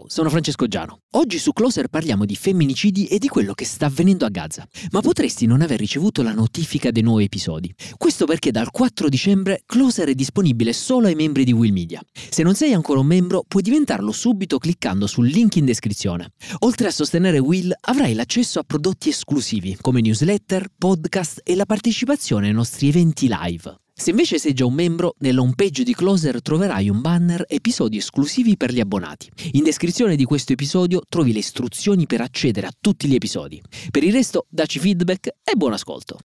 Ciao, sono Francesco Giano. Oggi su Closer parliamo di femminicidi e di quello che sta avvenendo a Gaza. Ma potresti non aver ricevuto la notifica dei nuovi episodi. Questo perché dal 4 dicembre Closer è disponibile solo ai membri di Will Media. Se non sei ancora un membro, puoi diventarlo subito cliccando sul link in descrizione. Oltre a sostenere Will, avrai l'accesso a prodotti esclusivi come newsletter, podcast e la partecipazione ai nostri eventi live. Se invece sei già un membro, nella homepage di Closer troverai un banner episodi esclusivi per gli abbonati. In descrizione di questo episodio trovi le istruzioni per accedere a tutti gli episodi. Per il resto, dacci feedback e buon ascolto.